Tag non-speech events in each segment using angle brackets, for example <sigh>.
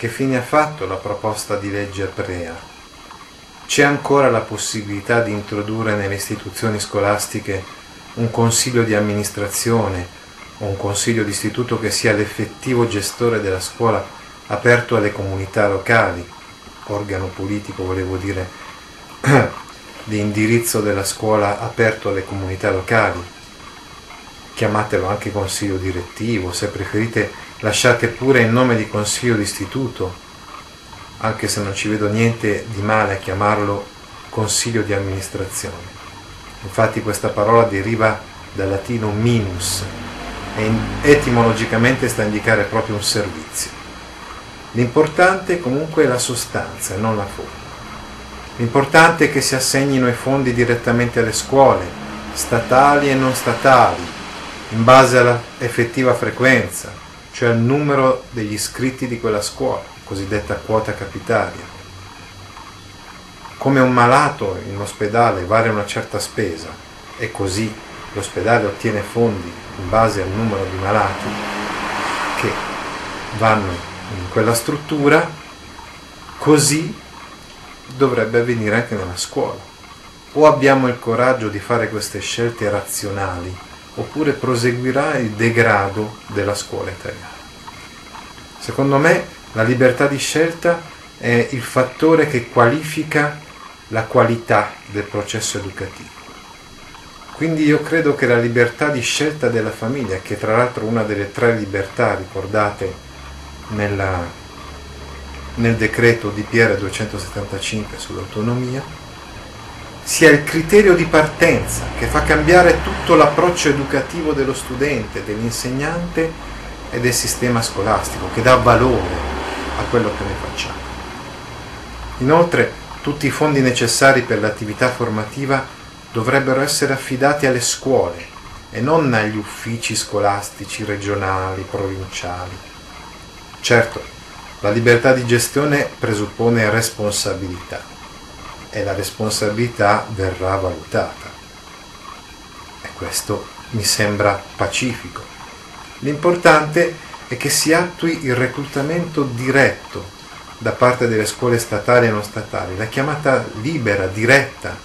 Che fine ha fatto la proposta di legge Aprea? C'è ancora la possibilità di introdurre nelle istituzioni scolastiche un consiglio di amministrazione o un consiglio d'istituto che sia l'effettivo gestore della scuola aperto alle comunità locali, organo politico volevo dire, <clears throat> di indirizzo della scuola aperto alle comunità locali, chiamatelo anche consiglio direttivo, se preferite lasciate pure il nome di consiglio d'istituto, anche se non ci vedo niente di male a chiamarlo consiglio di amministrazione. Infatti questa parola deriva dal latino minus e etimologicamente sta a indicare proprio un servizio. L'importante comunque è la sostanza e non la forma. L'importante è che si assegnino i fondi direttamente alle scuole, statali e non statali, in base alla effettiva frequenza, cioè al numero degli iscritti di quella scuola, cosiddetta quota capitaria. Come un malato in ospedale vale una certa spesa e così l'ospedale ottiene fondi in base al numero di malati che vanno in quella struttura, così dovrebbe avvenire anche nella scuola. O abbiamo il coraggio di fare queste scelte razionali oppure proseguirà il degrado della scuola italiana. Secondo me la libertà di scelta è il fattore che qualifica la qualità del processo educativo. Quindi io credo che la libertà di scelta della famiglia, che tra l'altro è una delle tre libertà ricordate nella, nel decreto di Piera 275 sull'autonomia, sia il criterio di partenza che fa cambiare tutto l'approccio educativo dello studente, dell'insegnante e del sistema scolastico, che dà valore a quello che ne facciamo. Inoltre, tutti i fondi necessari per l'attività formativa dovrebbero essere affidati alle scuole e non agli uffici scolastici regionali, provinciali. Certo, la libertà di gestione presuppone responsabilità e la responsabilità verrà valutata. E questo mi sembra pacifico. L'importante è che si attui il reclutamento diretto da parte delle scuole statali e non statali, la chiamata libera, diretta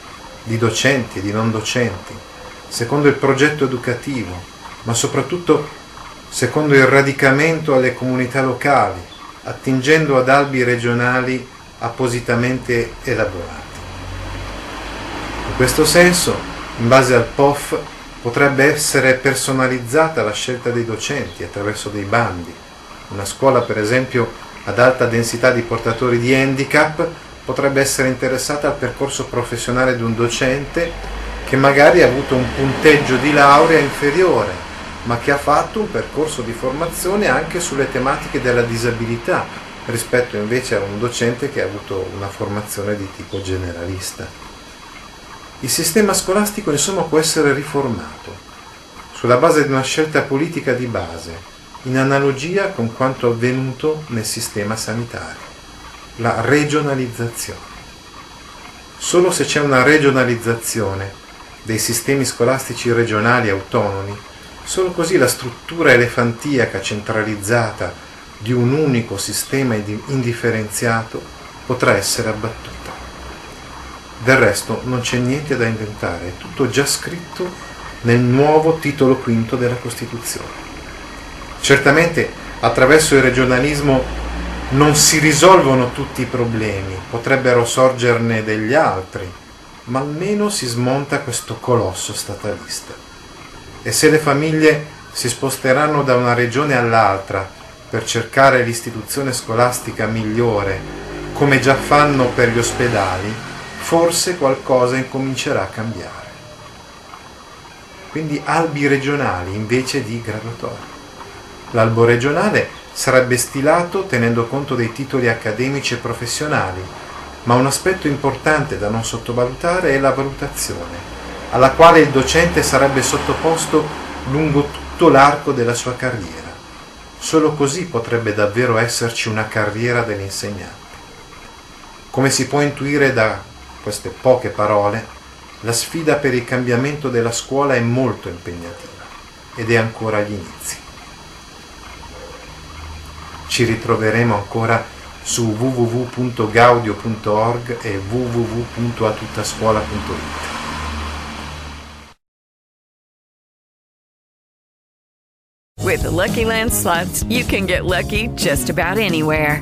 di docenti e di non docenti, secondo il progetto educativo, ma soprattutto secondo il radicamento alle comunità locali, attingendo ad albi regionali appositamente elaborati. Questo senso, in base al POF, potrebbe essere personalizzata la scelta dei docenti attraverso dei bandi. Una scuola, per esempio, ad alta densità di portatori di handicap potrebbe essere interessata al percorso professionale di un docente che magari ha avuto un punteggio di laurea inferiore, ma che ha fatto un percorso di formazione anche sulle tematiche della disabilità, rispetto invece a un docente che ha avuto una formazione di tipo generalista. Il sistema scolastico insomma può essere riformato sulla base di una scelta politica di base, in analogia con quanto avvenuto nel sistema sanitario, la regionalizzazione. Solo se c'è una regionalizzazione dei sistemi scolastici regionali autonomi, solo così la struttura elefantiaca centralizzata di un unico sistema indifferenziato potrà essere abbattuta. Del resto non c'è niente da inventare, è tutto già scritto nel nuovo titolo quinto della Costituzione. Certamente attraverso il regionalismo non si risolvono tutti i problemi, potrebbero sorgerne degli altri, ma almeno si smonta questo colosso statalista. E se le famiglie si sposteranno da una regione all'altra per cercare l'istituzione scolastica migliore, come già fanno per gli ospedali, forse qualcosa incomincerà a cambiare. Quindi albi regionali invece di graduatorie. L'albo regionale sarebbe stilato tenendo conto dei titoli accademici e professionali, ma un aspetto importante da non sottovalutare è la valutazione, alla quale il docente sarebbe sottoposto lungo tutto l'arco della sua carriera. Solo così potrebbe davvero esserci una carriera dell'insegnante. Come si può intuire da queste poche parole, la sfida per il cambiamento della scuola è molto impegnativa ed è ancora agli inizi. Ci ritroveremo ancora su www.gaudio.org e www.atuttascuola.it. With the Lucky Land slots, you can get lucky just about anywhere.